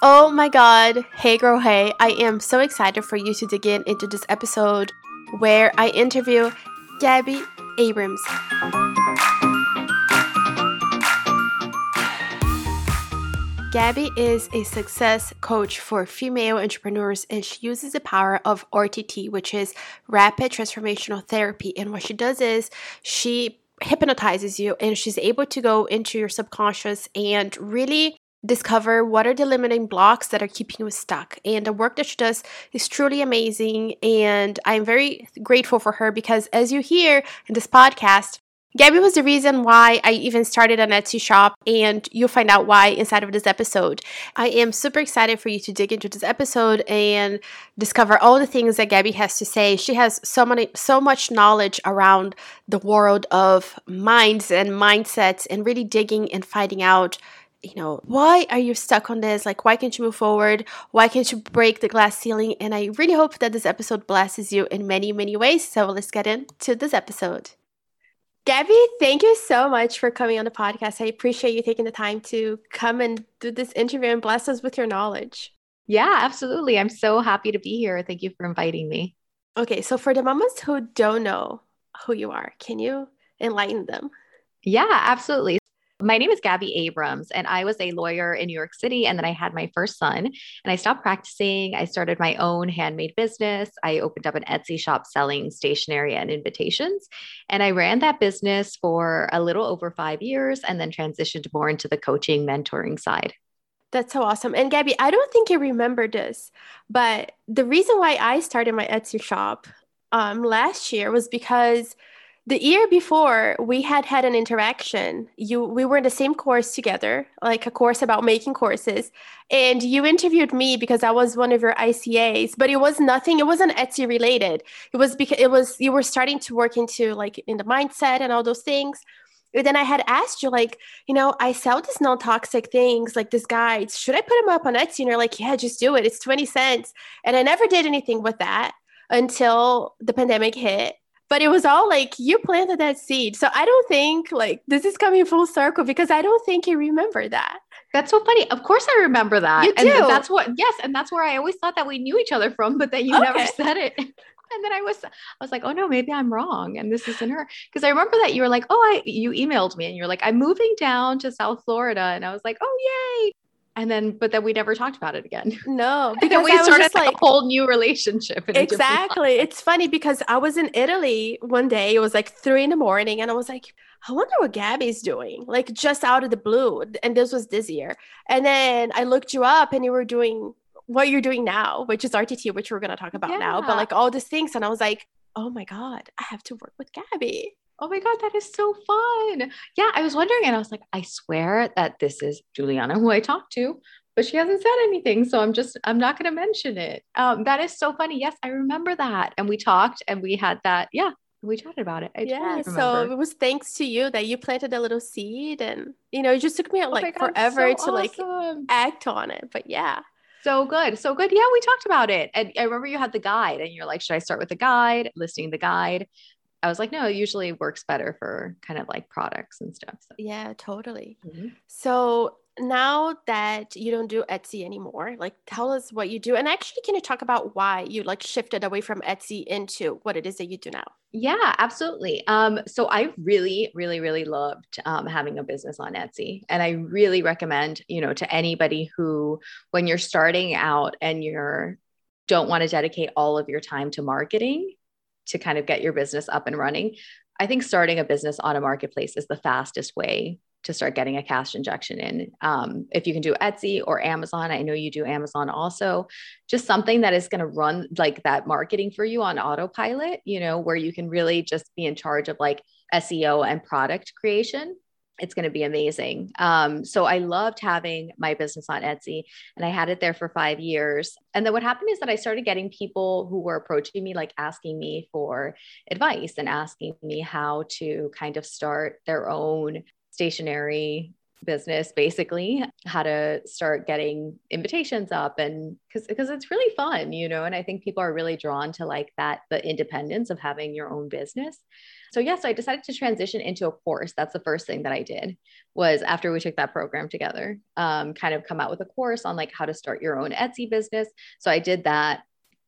Oh my god, hey girl, hey. I am so excited for you to dig in into this episode where I interview Gabby Abrams. Gabby is a success coach for female entrepreneurs and she uses the power of RTT, which is rapid transformational therapy. And what she does is she hypnotizes you and she's able to go into your subconscious and really discover what are the limiting blocks that are keeping you stuck. And the work that she does is truly amazing. And I'm very grateful for her because, as you hear in this podcast, Gabby was the reason why I even started an Etsy shop, and you'll find out why inside of this episode. I am super excited for you to dig into this episode and discover all the things that Gabby has to say. She has so many, so much knowledge around the world of minds and mindsets, and really digging and finding out you know, why are you stuck on this? Like, why can't you move forward? Why can't you break the glass ceiling? And I really hope that this episode blesses you in many, many ways. So let's get into this episode. Gabby, thank you so much for coming on the podcast. I appreciate you taking the time to come and do this interview and bless us with your knowledge. Yeah, absolutely. I'm so happy to be here. Thank you for inviting me. Okay, so for the mamas who don't know who you are, can you enlighten them? Yeah, absolutely. My name is Gabby Abrams, and I was a lawyer in New York City. And then I had my first son, and I stopped practicing. I started my own handmade business. I opened up an Etsy shop selling stationery and invitations. And I ran that business for a little over five years and then transitioned more into the coaching, mentoring side. That's so awesome. And Gabby, I don't think you remember this, but the reason why I started my Etsy shop um, last year was because the year before we had had an interaction. You we were in the same course together like a course about making courses. And you interviewed me because i was one of your icas but it was nothing it wasn't etsy related. It was because it was you were starting to work into like in the mindset and all those things. And then i had asked you like you know i sell these non-toxic things like this guides should i put them up on etsy? And you're like yeah just do it. It's 20 cents. And i never did anything with that until the pandemic hit but it was all like you planted that seed. So I don't think like this is coming full circle because I don't think you remember that. That's so funny. Of course I remember that. You do. And that's what yes, and that's where I always thought that we knew each other from, but that you okay. never said it. And then I was I was like, oh no, maybe I'm wrong. And this isn't her. Because I remember that you were like, oh, I you emailed me and you're like, I'm moving down to South Florida. And I was like, oh yay and then but then we never talked about it again. No because we started like, a whole new relationship exactly. It's funny because i was in italy one day it was like three in the morning and i was like i wonder what gabby's doing like just out of the blue and this was this year. And then i looked you up and you were doing what you're doing now which is rtt which we're going to talk about yeah. now but like all these things and i was like oh my god i have to work with gabby Oh my God, that is so fun. Yeah, I was wondering, and I was like, I swear that this is Juliana who I talked to, but she hasn't said anything. So I'm just, I'm not going to mention it. Um, that is so funny. Yes, I remember that. And we talked and we had that. Yeah, we chatted about it. I yeah, totally so it was thanks to you that you planted a little seed, and you know, it just took me oh like God, forever so to awesome. like act on it. But yeah, so good, so good. Yeah, we talked about it, and I remember you had the guide, and you're like, "Should I start with the guide?" Listing the guide, I was like, no, it usually works better for kind of like products and stuff. So. Yeah, totally. Mm-hmm. So now that you don't do Etsy anymore, like tell us what you do. And actually, can you talk about why you like shifted away from Etsy into what it is that you do now? Yeah, absolutely. Um, so I really, really, really loved um, having a business on Etsy. And I really recommend, you know, to anybody who, when you're starting out and you're don't want to dedicate all of your time to marketing, to kind of get your business up and running. I think starting a business on a marketplace is the fastest way to start getting a cash injection in. Um, if you can do Etsy or Amazon, I know you do Amazon also, just something that is going to run like that marketing for you on autopilot, you know, where you can really just be in charge of like SEO and product creation it's going to be amazing. Um, so I loved having my business on Etsy and I had it there for five years. And then what happened is that I started getting people who were approaching me, like asking me for advice and asking me how to kind of start their own stationery business basically how to start getting invitations up and because because it's really fun you know and i think people are really drawn to like that the independence of having your own business. So yes yeah, so i decided to transition into a course. That's the first thing that i did was after we took that program together um, kind of come out with a course on like how to start your own etsy business. So i did that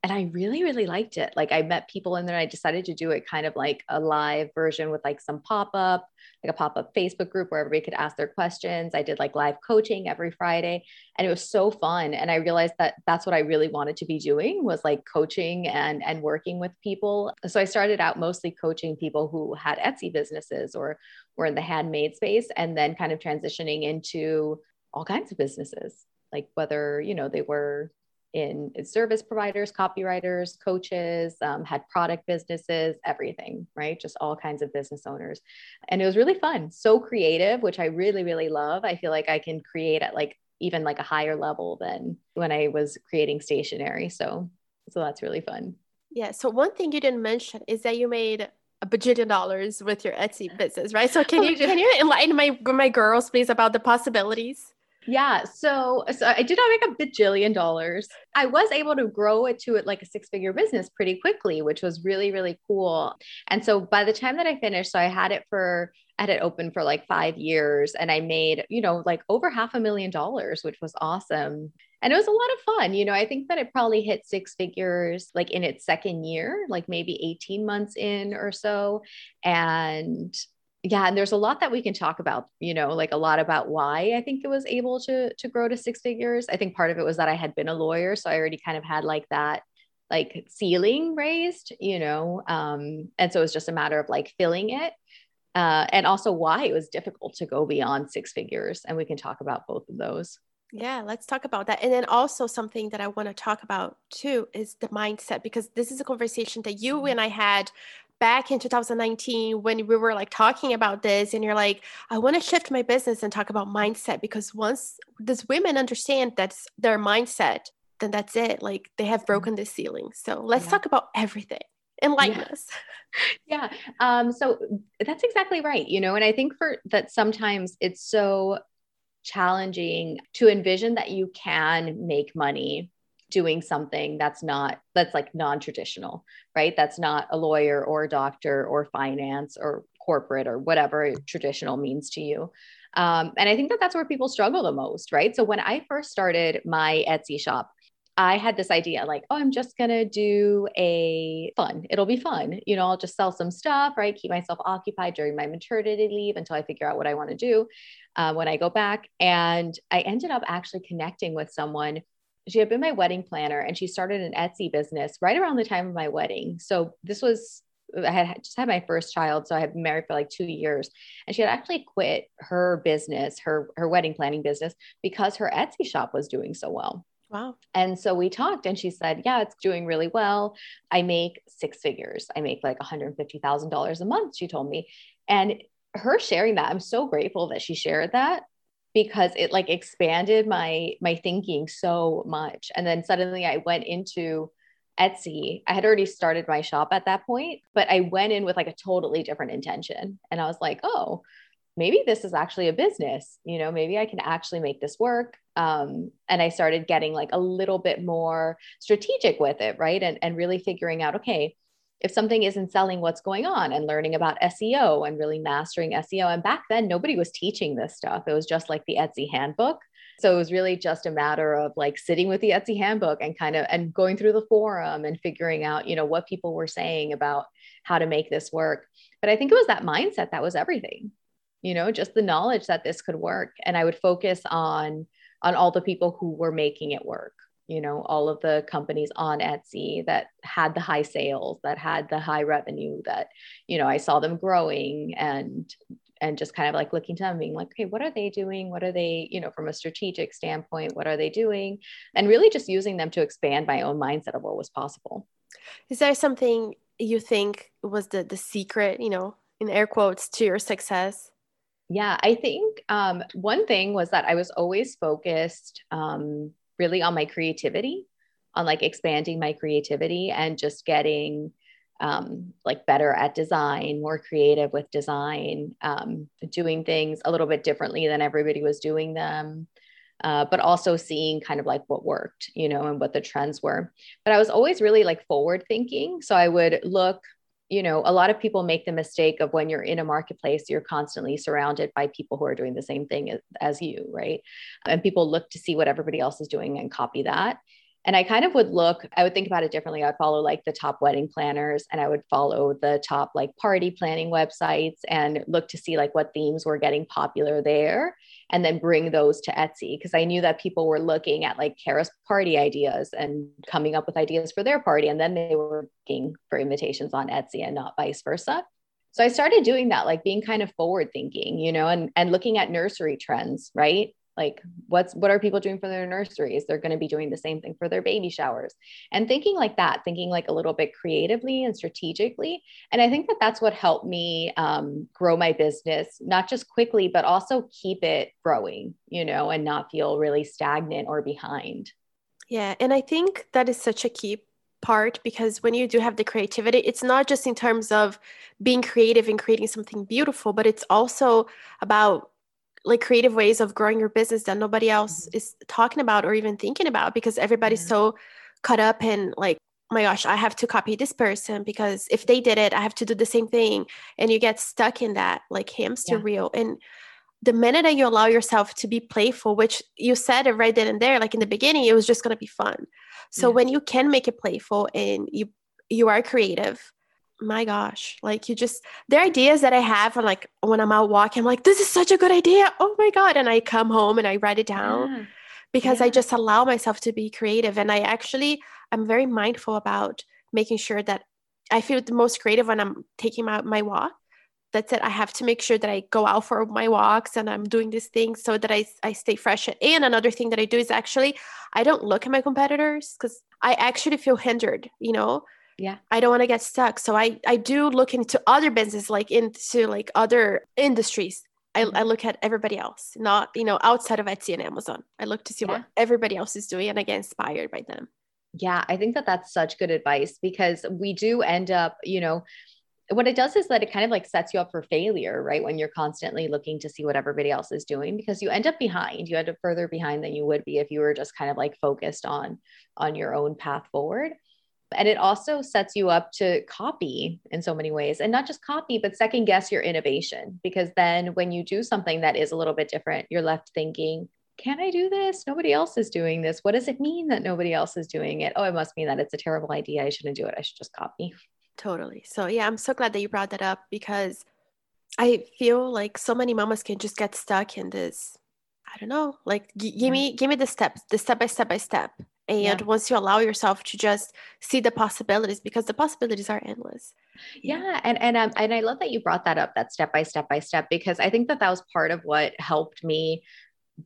and I really, really liked it. Like I met people in there. I decided to do it kind of like a live version with like some pop up, like a pop up Facebook group where everybody could ask their questions. I did like live coaching every Friday, and it was so fun. And I realized that that's what I really wanted to be doing was like coaching and and working with people. So I started out mostly coaching people who had Etsy businesses or were in the handmade space, and then kind of transitioning into all kinds of businesses, like whether you know they were in service providers, copywriters, coaches, um, had product businesses, everything, right? Just all kinds of business owners. And it was really fun, so creative, which I really, really love. I feel like I can create at like even like a higher level than when I was creating stationery. So, so that's really fun. Yeah. So one thing you didn't mention is that you made a bajillion dollars with your Etsy business, right? So can you can you enlighten my my girls please about the possibilities? Yeah. So, so I did not make a bajillion dollars. I was able to grow it to it like a six figure business pretty quickly, which was really, really cool. And so by the time that I finished, so I had it for, I had it open for like five years and I made, you know, like over half a million dollars, which was awesome. And it was a lot of fun. You know, I think that it probably hit six figures like in its second year, like maybe 18 months in or so. And yeah and there's a lot that we can talk about you know like a lot about why i think it was able to to grow to six figures i think part of it was that i had been a lawyer so i already kind of had like that like ceiling raised you know um and so it was just a matter of like filling it uh, and also why it was difficult to go beyond six figures and we can talk about both of those yeah, let's talk about that. And then also something that I want to talk about too is the mindset because this is a conversation that you mm-hmm. and I had back in 2019 when we were like talking about this and you're like i want to shift my business and talk about mindset because once these women understand that's their mindset then that's it like they have mm-hmm. broken the ceiling so let's yeah. talk about everything enlighten yeah. us yeah um so that's exactly right you know and i think for that sometimes it's so challenging to envision that you can make money doing something that's not that's like non-traditional right that's not a lawyer or a doctor or finance or corporate or whatever traditional means to you um, and i think that that's where people struggle the most right so when i first started my etsy shop I had this idea like, oh, I'm just to do a fun. It'll be fun. You know, I'll just sell some stuff, right? Keep myself occupied during my maternity leave until I figure out what I want to do uh, when I go back. And I ended up actually connecting with someone she had been my wedding planner and she started an Etsy business right around the time of my wedding. So this was I had just had my first child, so I had been married for like two years, and she had actually quit her business, her her wedding planning business, because her Etsy shop was doing so well. Wow. And so we talked, and she said, Yeah, it's doing really well. I make six figures. I make like $150,000 a month, she told me. And her sharing that, I'm so grateful that she shared that because it like expanded my my thinking so much. And then suddenly i went into etsy. I had already started my shop at that point but i went in with like a totally different intention. And i was like oh maybe this is actually a business. You know maybe i can actually make this work. Um, and i started getting like a little bit more strategic with it right? And, and really figuring out okay if something isn't selling, what's going on and learning about SEO and really mastering SEO. And back then, nobody was teaching this stuff. It was just like the Etsy handbook. So it was really just a matter of like sitting with the Etsy handbook and kind of and going through the forum and figuring out, you know, what people were saying about how to make this work. But I think it was that mindset that was everything, you know, just the knowledge that this could work. And I would focus on on all the people who were making it work you know all of the companies on etsy that had the high sales that had the high revenue that you know i saw them growing and and just kind of like looking to them being like okay what are they doing? What are they you know from a strategic standpoint what are they doing? And really just using them to expand my own mindset of what was possible. Is there something you think was the the secret you know in air quotes to your success? Yeah i think um, one thing was that i was always focused um, really on my creativity, on like expanding my creativity and just getting um, like better at design, more creative with design, um, doing things a little bit differently than everybody was doing them. Uh, but also seeing kind of like what worked, you know, and what the trends were. But I was always really like forward thinking. So I would look, you know, a lot of people make the mistake of when you're in a marketplace, you're constantly surrounded by people who are doing the same thing as, you, right? And people look to see what everybody else is doing and copy that. And I kind of would look, I would think about it differently. I'd follow like the top wedding planners and I would follow the top like party planning websites and look to see like what themes were getting popular there and then bring those to Etsy because I knew that people were looking at like Kara's party ideas and coming up with ideas for their party. And then they were looking for invitations on Etsy and not vice versa. So I started doing that, like being kind of forward thinking, you know, and, and looking at nursery trends, right? Like what's what are people doing for their nurseries? They're going to be doing the same thing for their baby showers. And thinking like that thinking like a little bit creatively and strategically. And i think that that's what helped me um, grow my business not just quickly but also keep it growing you know and not feel really stagnant or behind. Yeah and i think that is such a key part because when you do have the creativity it's not just in terms of being creative and creating something beautiful but it's also about like creative ways of growing your business that nobody else mm-hmm. is talking about or even thinking about because everybody's mm-hmm. so caught up in like oh my gosh i have to copy this person because if they did it i have to do the same thing and you get stuck in that like hamster yeah. wheel and the minute that you allow yourself to be playful which you said it right then and there like in the beginning it was just going to be fun so yeah. when you can make it playful and you you are creative my gosh like you just the ideas that i have and like when i'm out walking i'm like this is such a good idea oh my god and i come home and i write it down yeah. because yeah. i just allow myself to be creative and i actually i'm very mindful about making sure that i feel the most creative when i'm taking my, my walk that's it i have to make sure that i go out for my walks and i'm doing these things so that i, I stay fresh and another thing that i do is actually i don't look at my competitors because i actually feel hindered you know yeah i don't want to get stuck so i i do look into other businesses like into like other industries I, mm-hmm. I look at everybody else not you know outside of etsy and amazon i look to see yeah. what everybody else is doing and i get inspired by them yeah i think that that's such good advice because we do end up you know what it does is that it kind of like sets you up for failure, right? When you're constantly looking to see what everybody else is doing, because you end up behind. You end up further behind than you would be if you were just kind of like focused on on your own path forward. And it also sets you up to copy in so many ways, and not just copy, but second guess your innovation. Because then when you do something that is a little bit different, you're left thinking, can I do this? Nobody else is doing this. What does it mean that nobody else is doing it? Oh, it must mean that it's a terrible idea. I shouldn't do it. I should just copy. Totally. So, yeah, I'm so glad that you brought that up because I feel like so many mamas can just get stuck in this. I don't know, like g- give mm-hmm. me give me the steps, the step by step by step and yeah. once you allow yourself to just see the possibilities because the possibilities are endless. Yeah. And and um, and i love that you brought that up that step by step by step because i think that that was part of what helped me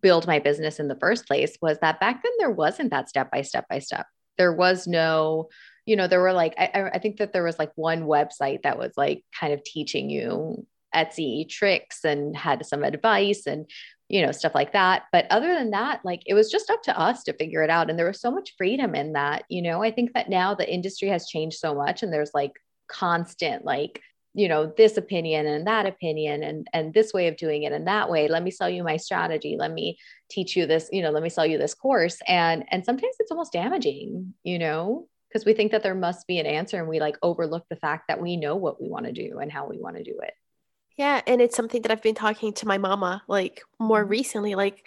build my business in the first place was that back then there wasn't that step by step by step. There was no you know there were like I, I think that there was like one website that was like kind of teaching you Etsy tricks and had some advice and you know, stuff like that. But other than that, like it was just up to us to figure it out. And there was so much freedom in that. You know, I think that now the industry has changed so much and there's like constant, like, you know this opinion and that opinion and and this way of doing it and that way let me sell you my strategy let me teach you this you know let me sell you this course and and sometimes it's almost damaging you know because we think that there must be an answer and we like overlook the fact that we know what we want to do and how we want to do it yeah, and it's something that I've been talking to my mama like more mm-hmm. recently like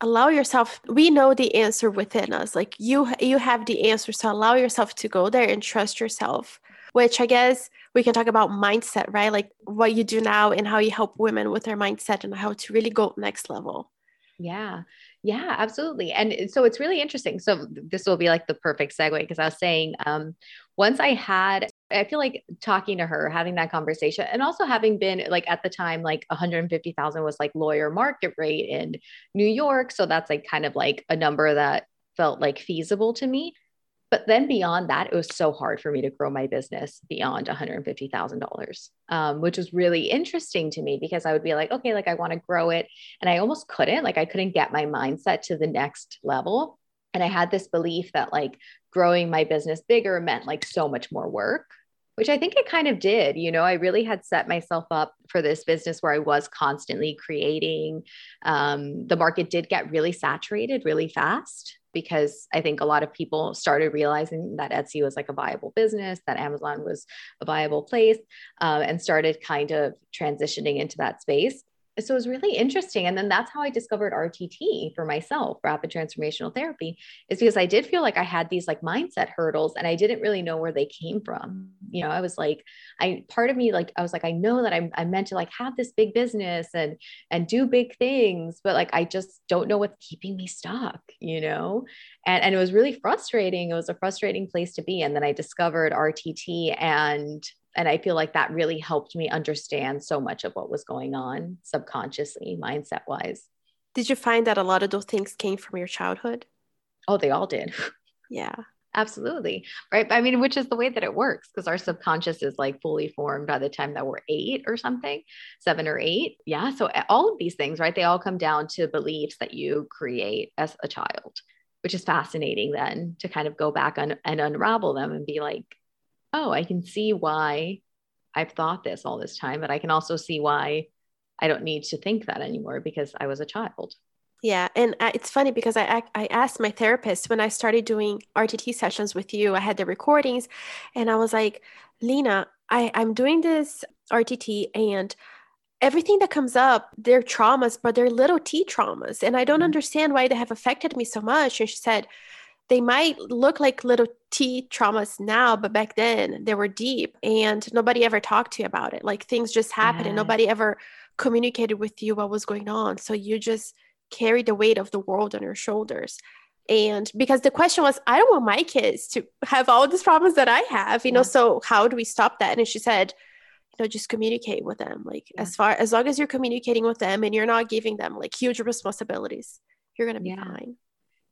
allow yourself we know the answer within us like you you have the answer so allow yourself to go there and trust yourself which i guess we can talk about mindset right? Like what you do now and how you help women with their mindset and how to really go next level. Yeah. Yeah absolutely and so it's really interesting so this will be like the perfect segue because i was saying um, once i had I feel like talking to her, having that conversation, and also having been like at the time, like 150,000 was like lawyer market rate in New York. So that's like kind of like a number that felt like feasible to me. But then beyond that, it was so hard for me to grow my business beyond $150,000, um, which was really interesting to me because I would be like, okay, like I want to grow it. And I almost couldn't, like, I couldn't get my mindset to the next level. And I had this belief that like growing my business bigger meant like so much more work which I think it kind of did. You know, I really had set myself up for this business where I was constantly creating. Um, the market did get really saturated really fast because I think a lot of people started realizing that Etsy was like a viable business, that Amazon was a viable place, uh, and started kind of transitioning into that space so it was really interesting and then that's how i discovered rtt for myself rapid transformational therapy is because i did feel like i had these like mindset hurdles and i didn't really know where they came from. You know i was like i part of me like i was like i know that i'm, I'm meant to like have this big business and and do big things but like i just don't know what's keeping me stuck you know? And and it was really frustrating. It was a frustrating place to be and then i discovered rtt and and I feel like that really helped me understand so much of what was going on subconsciously, mindset wise. Did you find that a lot of those things came from your childhood? Oh, they all did. Yeah. Absolutely. Right. I mean, which is the way that it works because our subconscious is like fully formed by the time that we're eight or something, seven or eight. Yeah. So eh, all of these things, right, they all come down to beliefs that you create as a child, which is fascinating then to kind of go back on, and unravel them and be like, oh, I can see why I've thought this all this time, but I can also see why I don't need to think that anymore because I was a child. Yeah, and it's funny because I I asked my therapist when I started doing RTT sessions with you. I had the recordings, and I was like, Lena, I I'm doing this RTT, and everything that comes up, they're traumas, but they're little T traumas, and I don't mm-hmm. understand why they have affected me so much. And she said, they might look like little T traumas now, but back then they were deep and nobody ever talked to you about it. Like things just happened yeah. and nobody ever communicated with you what was going on. So you just carry the weight of the world on your shoulders. And because the question was, I don't want my kids to have all these problems that I have, you yeah. know, so how do we stop that? And she said, you know, just communicate with them. Like yeah. as far as long as you're communicating with them and you're not giving them like huge responsibilities, you're gonna be fine.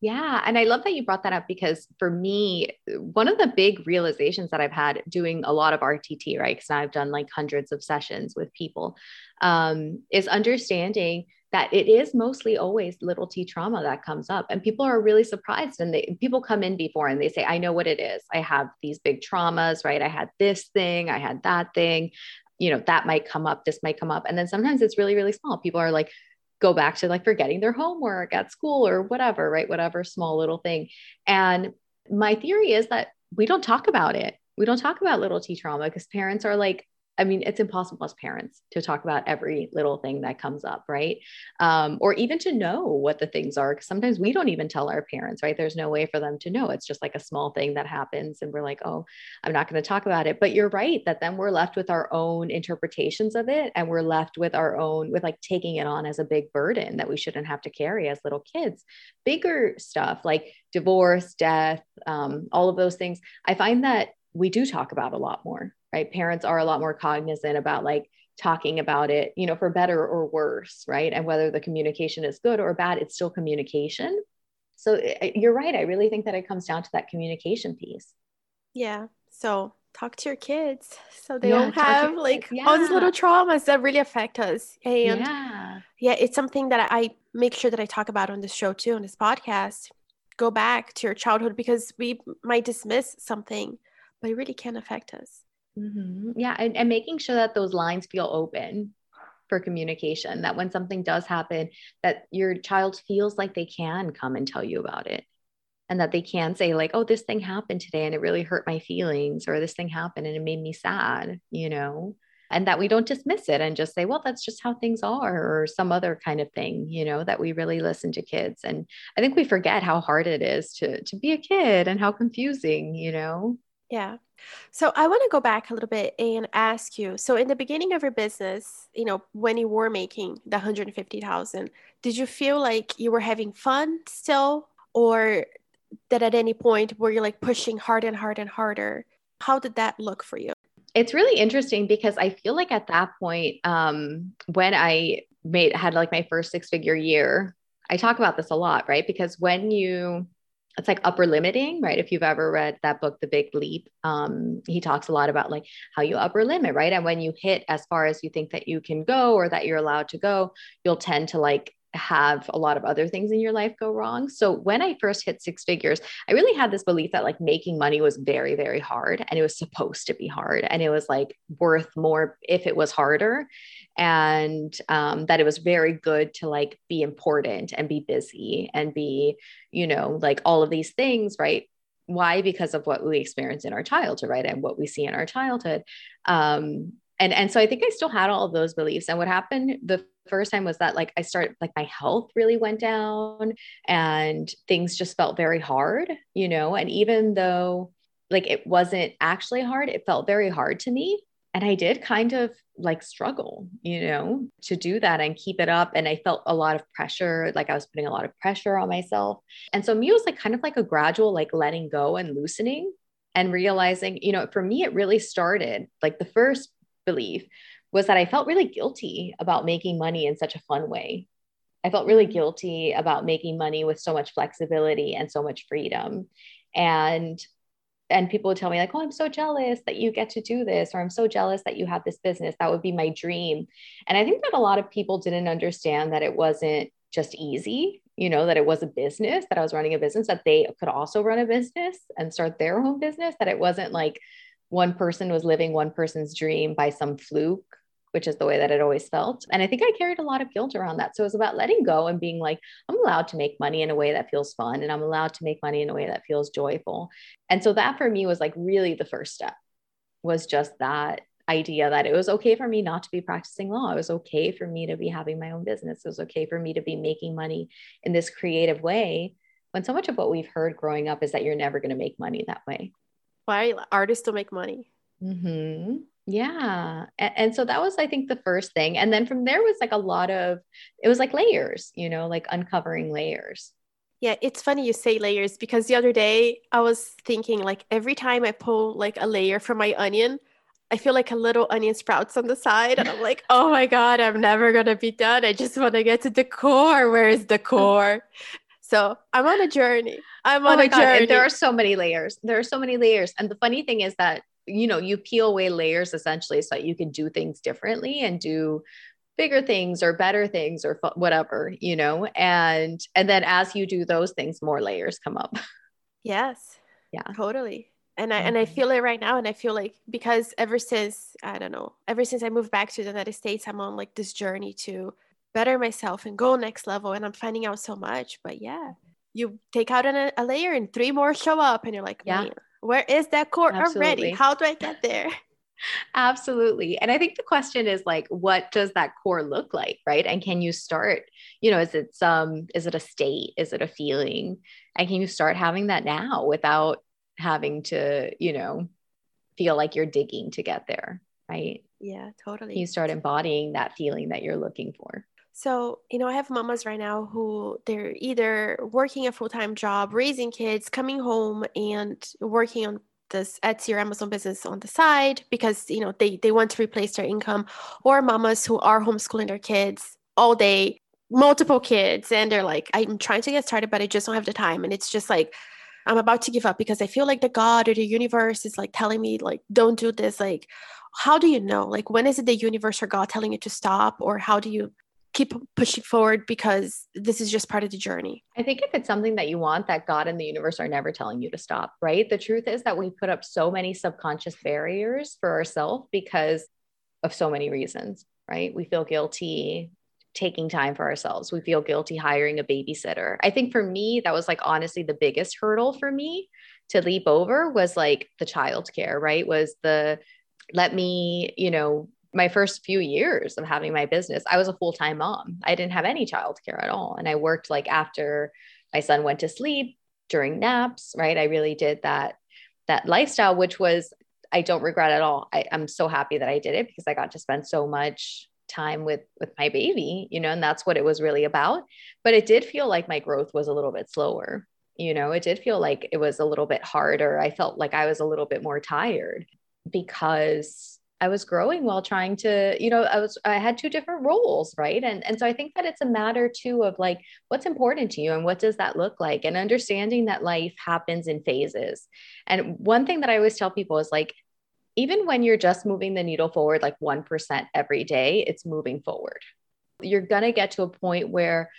Yeah. And I love that you brought that up because for me, one of the big realizations that I've had doing a lot of RTT, right? Because I've done like hundreds of sessions with people, um, is understanding that it is mostly always little t trauma that comes up. And people are really surprised. And they, people come in before and they say, I know what it is. I have these big traumas, right? I had this thing, I had that thing you know that might come up this might come up and then sometimes it's really really small people are like go back to like forgetting their homework at school or whatever, right? Whatever small little thing. And my theory is that we don't talk about it. We don't talk about little t trauma because parents are like, I mean, it's impossible as parents to talk about every little thing that comes up, right? Um, or even to know what the things are. Because sometimes we don't even tell our parents, right? There's no way for them to know. It's just like a small thing that happens, and we're like, oh, I'm not going to talk about it. But you're right that then we're left with our own interpretations of it, and we're left with our own, with like taking it on as a big burden that we shouldn't have to carry as little kids. Bigger stuff like divorce, death, um, all of those things. I find that we do talk about a lot more right? Parents are a lot more cognizant about like talking about it, you know, for better or worse, right? And whether the communication is good or bad, it's still communication. So eh, eh, you're right. I really think that it comes down to that communication piece. Yeah. So talk to your kids so they yeah, don't have like yeah. all these little traumas that really affect us. And yeah. yeah, it's something that I make sure that I talk about on this show too, on this podcast. Go back to your childhood because we might dismiss something, but it really can affect us. Mm-hmm. Yeah. And, and making sure that those lines feel open for communication, that when something does happen, that your child feels like they can come and tell you about it. And that they can say, like, oh, this thing happened today and it really hurt my feelings, or this thing happened and it made me sad, you know? And that we don't dismiss it and just say, well, that's just how things are, or some other kind of thing, you know, that we really listen to kids. And I think we forget how hard it is to to be a kid and how confusing, you know. Yeah. So I want to go back a little bit and ask you. So in the beginning of your business, you know, when you were making the 150,000, did you feel like you were having fun still or that at any point were you like pushing hard and hard and harder? How did that look for you? It's really interesting because I feel like at that point, um, when I made had like my first six figure year, I talk about this a lot, right? Because when you it's like upper limiting, right? If you've ever read that book, The Big Leap, um, he talks a lot about like how you upper limit, right? And when you hit as far as you think that you can go or that you're allowed to go, you'll tend to like have a lot of other things in your life go wrong. So when I first hit six figures, I really had this belief that like making money was very, very hard and it was supposed to be hard and it was like worth more if it was harder. And um, that it was very good to like be important and be busy and be, you know, like all of these things, right? Why? Because of what we experience in our childhood, right? And what we see in our childhood. Um, and and so i think i still had all of those beliefs and what happened the first time was that like i started like my health really went down and things just felt very hard you know and even though like it wasn't actually hard it felt very hard to me and i did kind of like struggle you know to do that and keep it up and i felt a lot of pressure like i was putting a lot of pressure on myself and so me was like kind of like a gradual like letting go and loosening and realizing you know for me it really started like the first belief was that I felt really guilty about making money in such a fun way. I felt really guilty about making money with so much flexibility and so much freedom. And and people would tell me like, "Oh, I'm so jealous that you get to do this," or "I'm so jealous that you have this business. That would be my dream." And I think that a lot of people didn't understand that it wasn't just easy, you know, that it was a business, that I was running a business, that they could also run a business and start their own business, that it wasn't like one person was living one person's dream by some fluke which is the way that it always felt. And I think I carried a lot of guilt around that. So it was about letting go and being like, I'm allowed to make money in a way that feels fun and I'm allowed to make money in a way that feels joyful. And so that for me was like really the first step was just that idea that it was okay for me not to be practicing law. It was okay for me to be having my own business. It was okay for me to be making money in this creative way. When so much of what we've heard growing up is that you're never going to make money that way why artists don't make money. Mm-hmm. Yeah. And, and, so that was, I think, the first thing. And then from there was like a lot of, it was like layers, you know, like uncovering layers. Yeah, it's funny you say layers because the other day I was thinking like every time I pull like a layer from my onion, I feel like a little onion sprouts on the side. And I'm like, oh my God, I'm never going to be done. I just want to get to the core. Where is the core? So I'm on a journey. I'm oh on a God. journey. There are so many layers. There are so many layers. And the funny thing is that, you know, you peel away layers essentially so that you can do things differently and do bigger things or better things or whatever, you know, and, and then as you do those things, more layers come up. Yes. Yeah. Totally and I and I mm-hmm. feel it right now, and I feel like because ever since I don't know, ever since I moved back to the United States, I'm on like this journey to better myself and go next level and i'm finding out so much but yeah you take out an, a layer and three more show up and you're like yeah where is that core Absolutely. already how do i get there Absolutely. And I think the question is like, what does that core look like? Right. And can you start, you know, is it some, is it a state? Is it a feeling? And can you start having that now without having to, you know, feel like you're digging to get there? Right. Yeah, totally. Can you start embodying that feeling that you're looking for? So, you know, I have mamas right now who they're either working a full time job, raising kids, coming home and working on this Etsy or Amazon business on the side because, you know, they, they want to replace their income, or mamas who are homeschooling their kids all day, multiple kids, and they're like, I'm trying to get started, but I just don't have the time. And it's just like, I'm about to give up because I feel like the God or the universe is like telling me, like, don't do this. Like, how do you know? Like, when is it the universe or God telling you to stop? Or how do you keep pushing forward because this is just part of the journey. I think if it's something that you want, that God and the universe are never telling you to stop, right? The truth is that we put up so many subconscious barriers for ourselves because of so many reasons, right? We feel guilty taking time for ourselves. We feel guilty hiring a babysitter. I think for me, that was like honestly the biggest hurdle for me to leap over was like the childcare, right? Was the let me, you know, my first few years of having my business, I was a full time mom. I didn't have any childcare at all. And I worked like after my son went to sleep during naps, right? I really did that that lifestyle, which was I don't regret at all. I, I'm so happy that I did it because I got to spend so much time with with my baby, you know, and that's what it was really about. But it did feel like my growth was a little bit slower. You know, it did feel like it was a little bit harder. I felt like I was a little bit more tired because I was growing while trying to, you know, I was I had two different roles, right? And and so I think that it's a matter too of like what's important to you and what does that look like and understanding that life happens in phases. And one thing that I always tell people is like even when you're just moving the needle forward like 1% every day, it's moving forward. You're going to get to a point where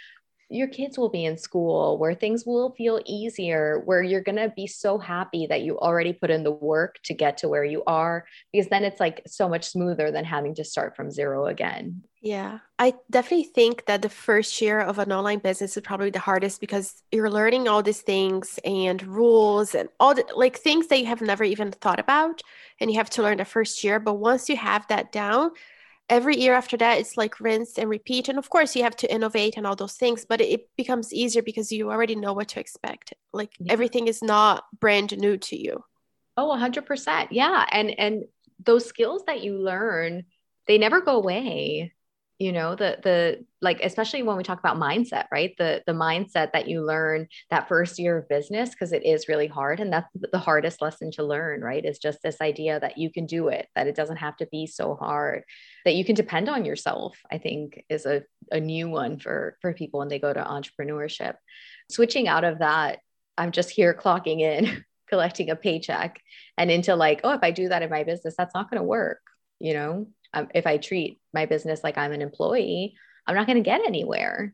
your kids will be in school, where things will feel easier, where you're going to be so happy that you already put in the work to get to where you are, because then it's like so much smoother than having to start from zero again. Yeah, I definitely think that the first year of an online business is probably the hardest because you're learning all these things and rules and all the like things that you have never even thought about. And you have to learn the first year. But once you have that down, every year after that it's like rinse and repeat. And of course you have to innovate and all those things but it becomes easier because you already know what to expect. Like yeah. everything is not brand new to you. Oh 100% yeah. And and those skills that you learn they never go away you know the the like especially when we talk about mindset right? The the mindset that you learn that first year of business because it is really hard and that's the hardest lesson to learn right? Is just this idea that you can do it that it doesn't have to be so hard that you can depend on yourself i think is a, a new one for for people when they go to entrepreneurship. Switching out of that i'm just here clocking in collecting a paycheck and into like oh if i do that in my business that's not going to work you know um, if I treat my business like I'm an employee, I'm not going to get anywhere.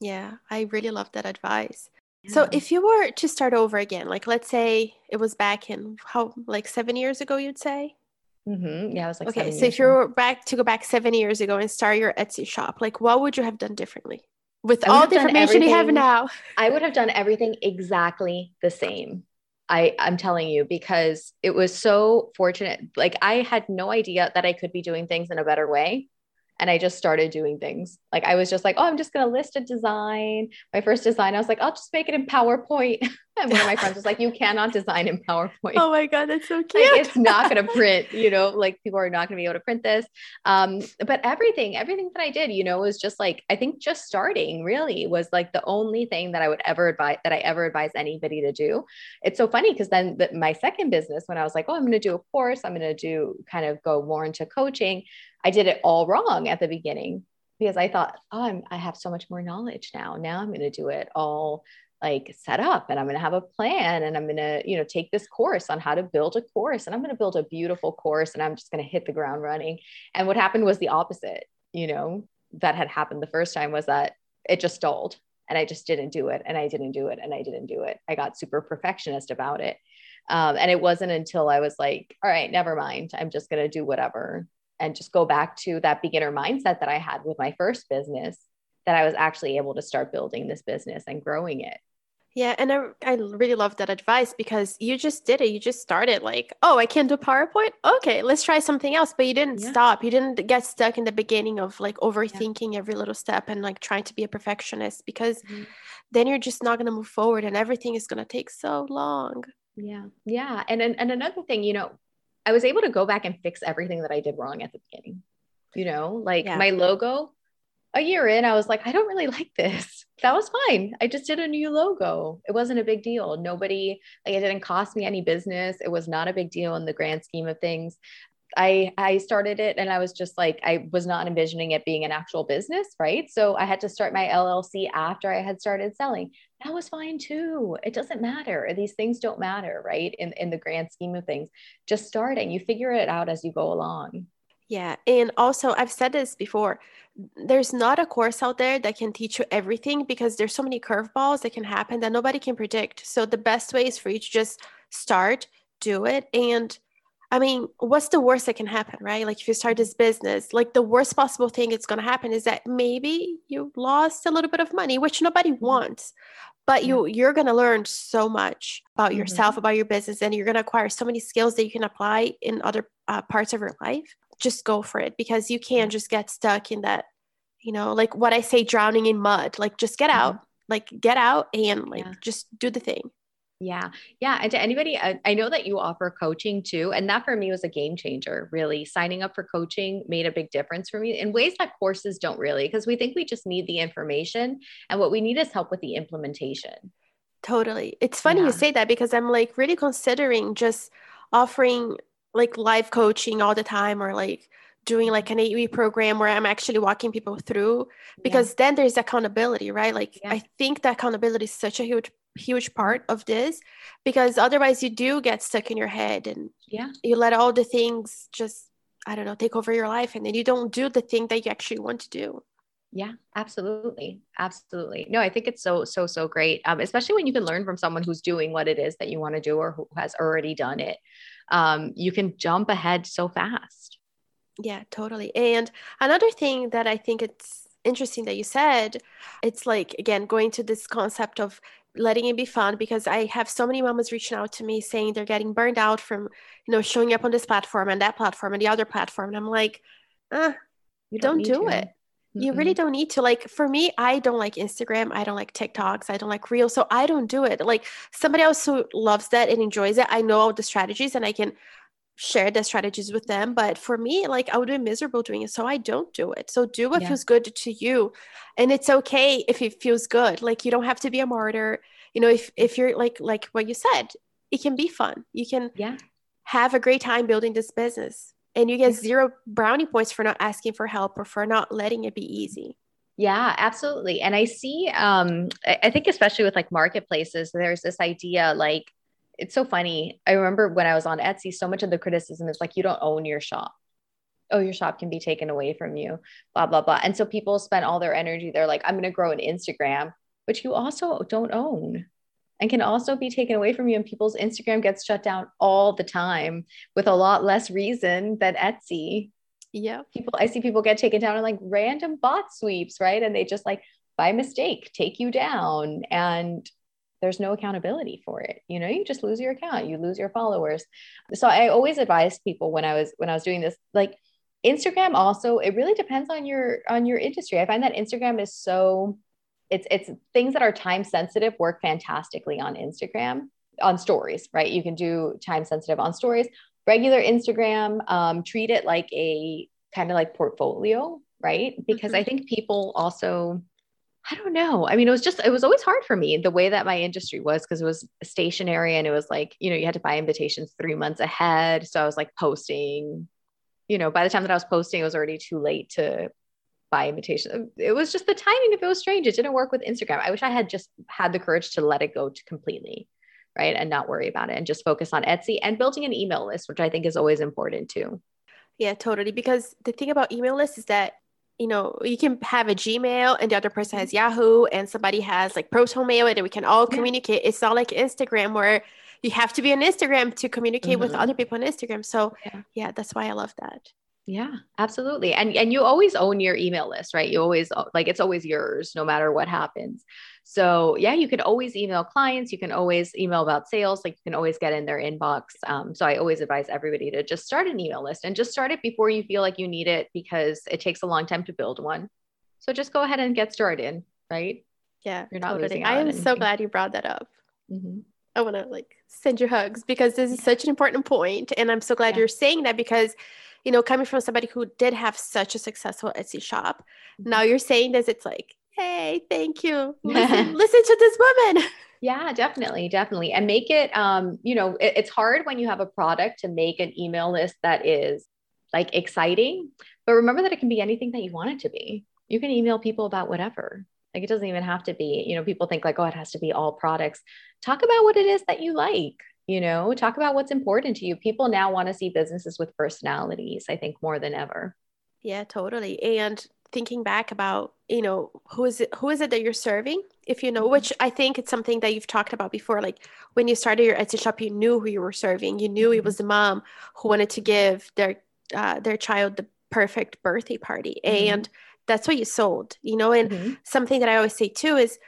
Yeah, I really love that advice. Yeah. So if you were to start over again, like let's say it was back in how like seven years ago, you'd say. Mm-hmm. Yeah, I was like. Okay, so if you were back to go back seven years ago and start your Etsy shop, like what would you have done differently with all the information you have now? I would have done everything exactly the same. I I'm telling you because it was so fortunate. Like I had no idea that I could be doing things in a better way and I just started doing things. Like I was just like, oh, I'm just gonna list a design. My first design, I was like, I'll just make it in PowerPoint. and one of my friends was like, you cannot design in PowerPoint. Oh my god, that's so cute. Like, it's not gonna print. You know, like people are not gonna be able to print this. Um, but everything, everything that I did, you know, was just like I think just starting really was like the only thing that I would ever advise that I ever advise anybody to do. It's so funny because then the, my second business, when I was like, oh, I'm gonna do a course, I'm gonna do kind of go more into coaching I did it all wrong at the beginning because I thought, oh, I'm, I have so much more knowledge now. Now I'm going to do it all like set up and I'm going to have a plan and I'm going to, you know, take this course on how to build a course and I'm going to build a beautiful course and I'm just going to hit the ground running. And what happened was the opposite, you know, that had happened the first time was that it just stalled and I just didn't do it and I didn't do it and I didn't do it. I got super perfectionist about it. Um, and it wasn't until I was like, all right, never mind. I'm just going to do whatever and just go back to that beginner mindset that I had with my first business that I was actually able to start building this business and growing it. Yeah, and I, I really love that advice because you just did it. You just started like, oh, I can't do PowerPoint. Okay, let's try something else. But you didn't yeah. stop. You didn't get stuck in the beginning of like overthinking yeah. every little step and like trying to be a perfectionist because mm-hmm. then you're just not going to move forward and everything is going to take so long. Yeah. Yeah. And, and and another thing, you know, I was able to go back and fix everything that I did wrong at the beginning. You know, like yeah. my logo, a year in, I was like, I don't really like this. That was fine. I just did a new logo. It wasn't a big deal. Nobody, like, it didn't cost me any business. It was not a big deal in the grand scheme of things. I I started it and I was just like I was not envisioning it being an actual business, right? So I had to start my LLC after I had started selling. That was fine too. It doesn't matter. These things don't matter, right? In in the grand scheme of things. Just starting, you figure it out as you go along. Yeah, and also I've said this before. There's not a course out there that can teach you everything because there's so many curveballs that can happen that nobody can predict. So the best way is for you to just start, do it, and I mean, what's the worst that can happen, right? Like if you start this business, like the worst possible thing that's going to happen is that maybe you lost a little bit of money, which nobody mm-hmm. wants. But you you're going to learn so much about mm-hmm. yourself, about your business, and you're going to acquire so many skills that you can apply in other uh, parts of your life. Just go for it because you can't just get stuck in that, you know, like what I say, drowning in mud. Like just get out, mm-hmm. like get out and like yeah. just do the thing. Yeah. Yeah. And to anybody, I, I, know that you offer coaching too. And that for me was a game changer, really. Signing up for coaching made a big difference for me in ways that courses don't really, because we think we just need the information. And what we need is help with the implementation. Totally. It's funny yeah. you say that because I'm like really considering just offering like live coaching all the time or like doing like an week program where I'm actually walking people through because yeah. then there's accountability, right? Like yeah. I think that accountability is such a huge huge part of this because otherwise you do get stuck in your head and yeah you let all the things just i don't know take over your life and then you don't do the thing that you actually want to do Yeah, absolutely. Absolutely. No, I think it's so, so, so great. Um, especially when you can learn from someone who's doing what it is that you want to do or who has already done it. Um, you can jump ahead so fast. Yeah, totally. And another thing that I think it's interesting that you said, it's like, again, going to this concept of letting it be fun because I have so many mamas reaching out to me saying they're getting burned out from, you know, showing up on this platform and that platform and the other platform. And I'm like, uh, you don't, don't do to. it you really don't need to like for me i don't like instagram i don't like tiktoks i don't like reels so i don't do it like somebody else who loves that and enjoys it i know all the strategies and i can share the strategies with them but for me like i would be miserable doing it so i don't do it. So do what yeah. feels good to you and it's okay if it feels good. Like you don't have to be a martyr. You know if if you're like like what you said it can be fun. You can yeah. have a great time building this business and you get zero brownie points for not asking for help or for not letting it be easy. Yeah absolutely and i see um i think especially with like marketplaces there's this idea like it's so funny i remember when i was on etsy so much of the criticism is like you don't own your shop oh your shop can be taken away from you blah blah blah and so people spend all their energy they're like i'm going to grow an instagram but you also don't own and can also be taken away from you. And people's Instagram gets shut down all the time with a lot less reason than Etsy. Yeah. People, I see people get taken down in like random bot sweeps, right? And they just like by mistake take you down and there's no accountability for it. You know, you just lose your account, you lose your followers. So I always advise people when I was when I was doing this, like Instagram also, it really depends on your on your industry. I find that Instagram is so it's it's things that are time sensitive work fantastically on Instagram on stories, right? You can do time sensitive on stories. Regular Instagram, um, treat it like a kind of like portfolio, right? Because mm-hmm. I think people also, I don't know. I mean, it was just, it was always hard for me the way that my industry was because it was stationery and it was like, you know, you had to buy invitations three months ahead. So I was like posting, you know, by the time that I was posting, it was already too late to buy invitation. Um, it was just the timing of it was strange. It didn't work with Instagram. I wish I had just had the courage to let it go to completely, right? And not worry about it and just focus on Etsy and building an email list, which I think is always important too. Yeah, totally. Because the thing about email lists is that you know, you can have a Gmail and the other person has Yahoo and somebody has like Proton Mail and we can all communicate. It's not like Instagram where you have to be on Instagram to communicate mm-hmm. with other people on Instagram. So yeah. yeah, that's why I love that. Yeah, absolutely. And and you always own your email list, right? You always like it's always yours no matter what happens. So, yeah, you can always email clients, you can always email about sales, like you can always get in their inbox. Um, so I always advise everybody to just start an email list and just start it before you feel like you need it because it takes a long time to build one. So just go ahead and get started, right? Yeah, you're not totally. losing. I am so glad you brought that up. Mm-hmm. I want to like send you hugs because this is such an important point, and I'm so glad yeah. you're saying that because you know, coming from somebody who did have such a successful Etsy shop, now mm-hmm. you're saying this, it's like, hey, thank you. Listen, listen to this woman. Yeah, definitely, definitely. And make it, um, you know, it, it's hard when you have a product to make an email list that is like exciting, but remember that it can be anything that you want it to be. You can email people about whatever. Like it doesn't even have to be, you know, people think like, oh, it has to be all products. Talk about what it is that you like you know talk about what's important to you people now want to see businesses with personalities i think more than ever yeah totally and thinking back about you know who is it who is it that you're serving if you know mm-hmm. which i think it's something that you've talked about before like when you started your etsy shop you knew who you were serving you knew it mm-hmm. was the mom who wanted to give their uh, their child the perfect birthday party mm-hmm. and that's what you sold you know and mm-hmm. something that i always say too is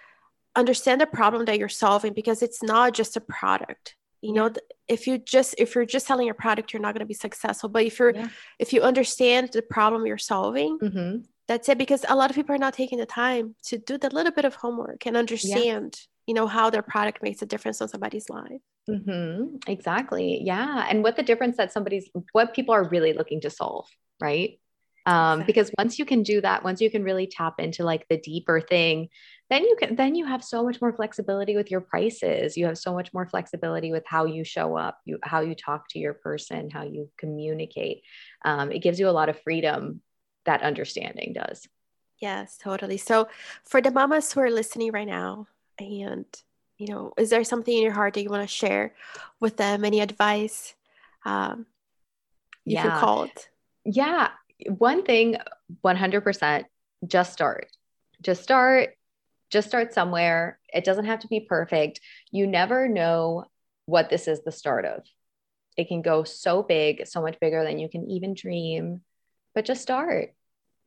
understand the problem that you're solving because it's not just a product you know if you just if you're just selling your product you're not going to be successful but if you're yeah. if you understand the problem you're solving mm-hmm. that's it because a lot of people are not taking the time to do the little bit of homework and understand yeah. you know how their product makes a difference on somebody's life mm-hmm. exactly yeah and what the difference that somebody's what people are really looking to solve right um, exactly. because once you can do that once you can really tap into like the deeper thing then you can then you have so much more flexibility with your prices you have so much more flexibility with how you show up you how you talk to your person how you communicate um, it gives you a lot of freedom that understanding does yes totally so for the mamas who are listening right now and you know is there something in your heart that you want to share with them any advice um, you yeah. feel called yeah one thing 100% just start. Just start. Just start somewhere. It doesn't have to be perfect. You never know what this is the start of. It can go so big, so much bigger than you can even dream. But just start.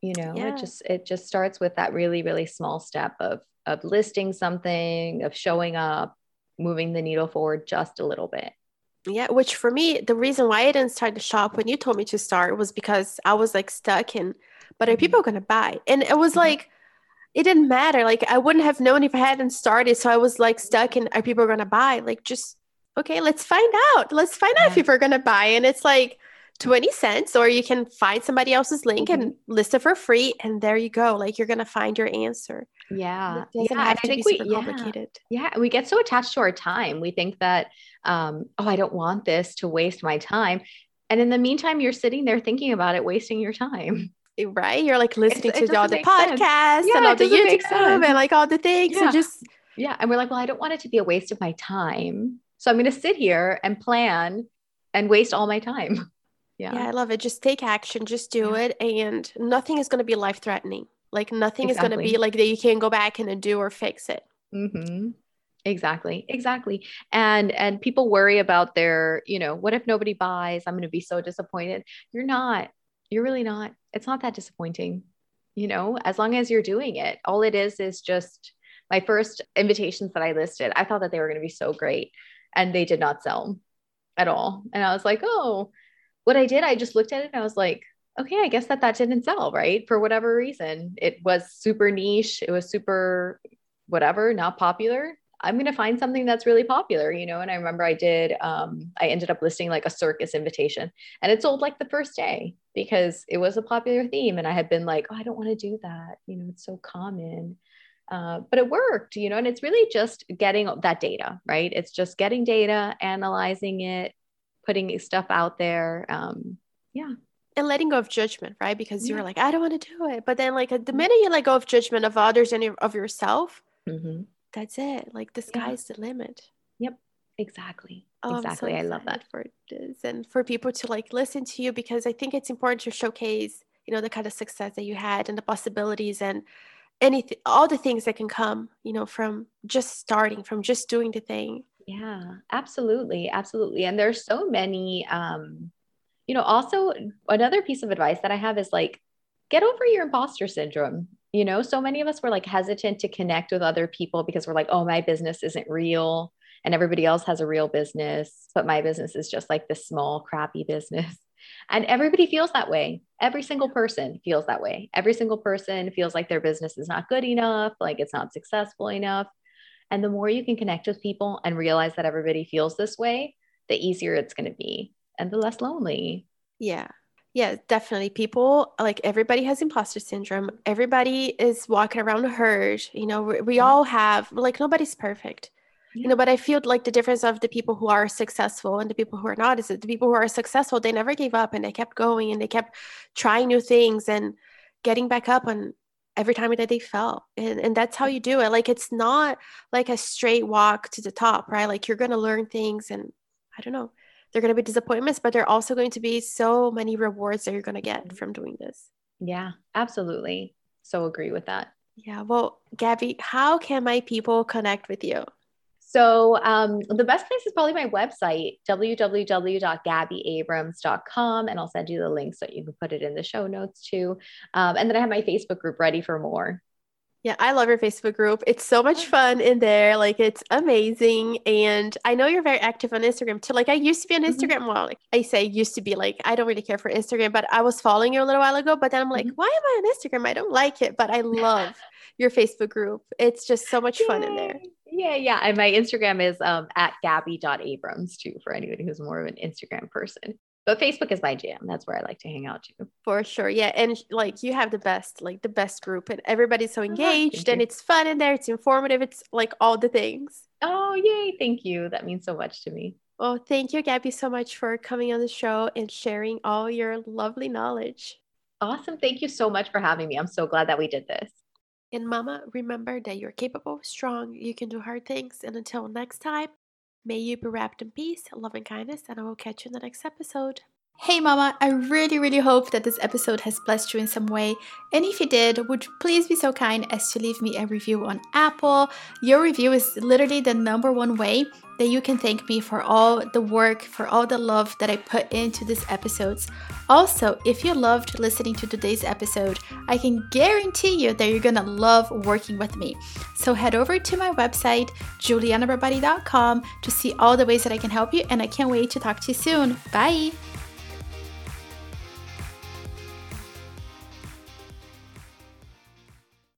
You know, yeah. it just it just starts with that really really small step of of listing something, of showing up, moving the needle forward just a little bit. Yeah, which for me, the reason why I didn't start the shop when you told me to start was because I was like stuck in, but are mm-hmm. people going to buy? And it was mm-hmm. like, it didn't matter. Like, I wouldn't have known if I hadn't started. So I was like stuck in, are people going to buy? Like, just, okay, let's find out. Let's find out if people are going to buy. And it's like 20 cents, or you can find somebody else's link mm-hmm. and list it for free. And there you go. Like, you're going to find your answer. Yeah. Yeah, be super we. Yeah. yeah. We get so attached to our time. We think that, um, oh, I don't want this to waste my time. And in the meantime, you're sitting there thinking about it, wasting your time. Right? You're like listening it's, to all the podcasts yeah, and all the YouTube and like all the things yeah. and just yeah. And we're like, well, I don't want it to be a waste of my time. So I'm going to sit here and plan and waste all my time. Yeah. Yeah, I love it. Just take action, just do yeah. it. And nothing is going to be life threatening. Like nothing exactly. is going to be like that you can't go back and do or fix it. Mm-hmm. Exactly. Exactly. And and people worry about their, you know, what if nobody buys? I'm going to be so disappointed. You're not. You're really not. It's not that disappointing. You know, as long as you're doing it. All it is is just my first invitations that I listed. I thought that they were going to be so great and they did not sell at all. And I was like, "Oh, what I did, I just looked at it and I was like, okay, I guess that that didn't sell, right? For whatever reason, it was super niche, it was super whatever, not popular. I'm going to find something that's really popular, you know. And I remember I did, um, I ended up listing like a circus invitation and it sold like the first day because it was a popular theme. And I had been like, oh, I don't want to do that. You know, it's so common. Uh, but it worked, you know, and it's really just getting that data, right? It's just getting data, analyzing it, putting stuff out there. Um, yeah, and letting go of judgment, right? Because yeah. you're like, I don't want to do it. But then, like, the mm-hmm. minute you let go of judgment of others and of yourself, mm-hmm. that's it. Like, the sky's yeah. the limit. Yep. Exactly. Oh, exactly. So I love that for this and for people to like listen to you because I think it's important to showcase, you know, the kind of success that you had and the possibilities and anything, all the things that can come, you know, from just starting, from just doing the thing. Yeah, absolutely. Absolutely. And there's so many, um, you know, also another piece of advice that I have is like, get over your imposter syndrome. You know, so many of us were like hesitant to connect with other people because we're like, oh, my business isn't real and everybody else has a real business, but my business is just like this small, crappy business. And everybody feels that way. Every single person feels that way. Every single person feels like their business is not good enough, like it's not successful enough. And the more you can connect with people and realize that everybody feels this way, the easier it's going to be and the less lonely. Yeah. Yeah, definitely. People like everybody has imposter syndrome. Everybody is walking around hurt. You know, we, we all have like nobody's perfect. Yeah. You know, but I feel like the difference of the people who are successful and the people who are not is that the people who are successful, they never gave up and they kept going and they kept trying new things and getting back up on every time that they fell. And, and that's how you do it. Like it's not like a straight walk to the top, right? Like you're going to learn things and I don't know there are going to be disappointments, but there are also going to be so many rewards that you're going to get mm-hmm. from doing this. Yeah, absolutely. So agree with that. Yeah. Well, Gabby, how can my people connect with you? So um, the best place is probably my website, www.gabbyabrams.com. And I'll send you the link so you can put it in the show notes too. Um, and then I have my Facebook group ready for more. Yeah, I love your Facebook group. It's so much fun in there. Like it's amazing. And I know you're very active on Instagram too. Like I used to be on mm-hmm. Instagram. Mm-hmm. Well, like I say used to be like I don't really care for Instagram, but I was following you a little while ago. But then I'm like, mm-hmm. why am I on Instagram? I don't like it, but I love your Facebook group. It's just so much fun in there. Yeah, yeah. And my Instagram is um, at gabby.abrams too for anybody who's more of an Instagram person but Facebook is my jam. That's where I like to hang out too. For sure. Yeah. And like you have the best, like the best group, and everybody's so engaged oh, and it's fun in there. It's informative. It's like all the things. Oh, yay. Thank you. That means so much to me. Well, thank you, Gabby, so much for coming on the show and sharing all your lovely knowledge. Awesome. Thank you so much for having me. I'm so glad that we did this. And, Mama, remember that you're capable, strong, you can do hard things. And until next time, May you be wrapped in peace, love, and kindness, and I will catch you in the next episode. Hey mama, I really, really hope that this episode has blessed you in some way. And if you did, would you please be so kind as to leave me a review on Apple? Your review is literally the number one way that you can thank me for all the work, for all the love that I put into these episodes. Also, if you loved listening to today's episode, I can guarantee you that you're gonna love working with me. So head over to my website, julianabarbati.com, to see all the ways that I can help you, and I can't wait to talk to you soon. Bye!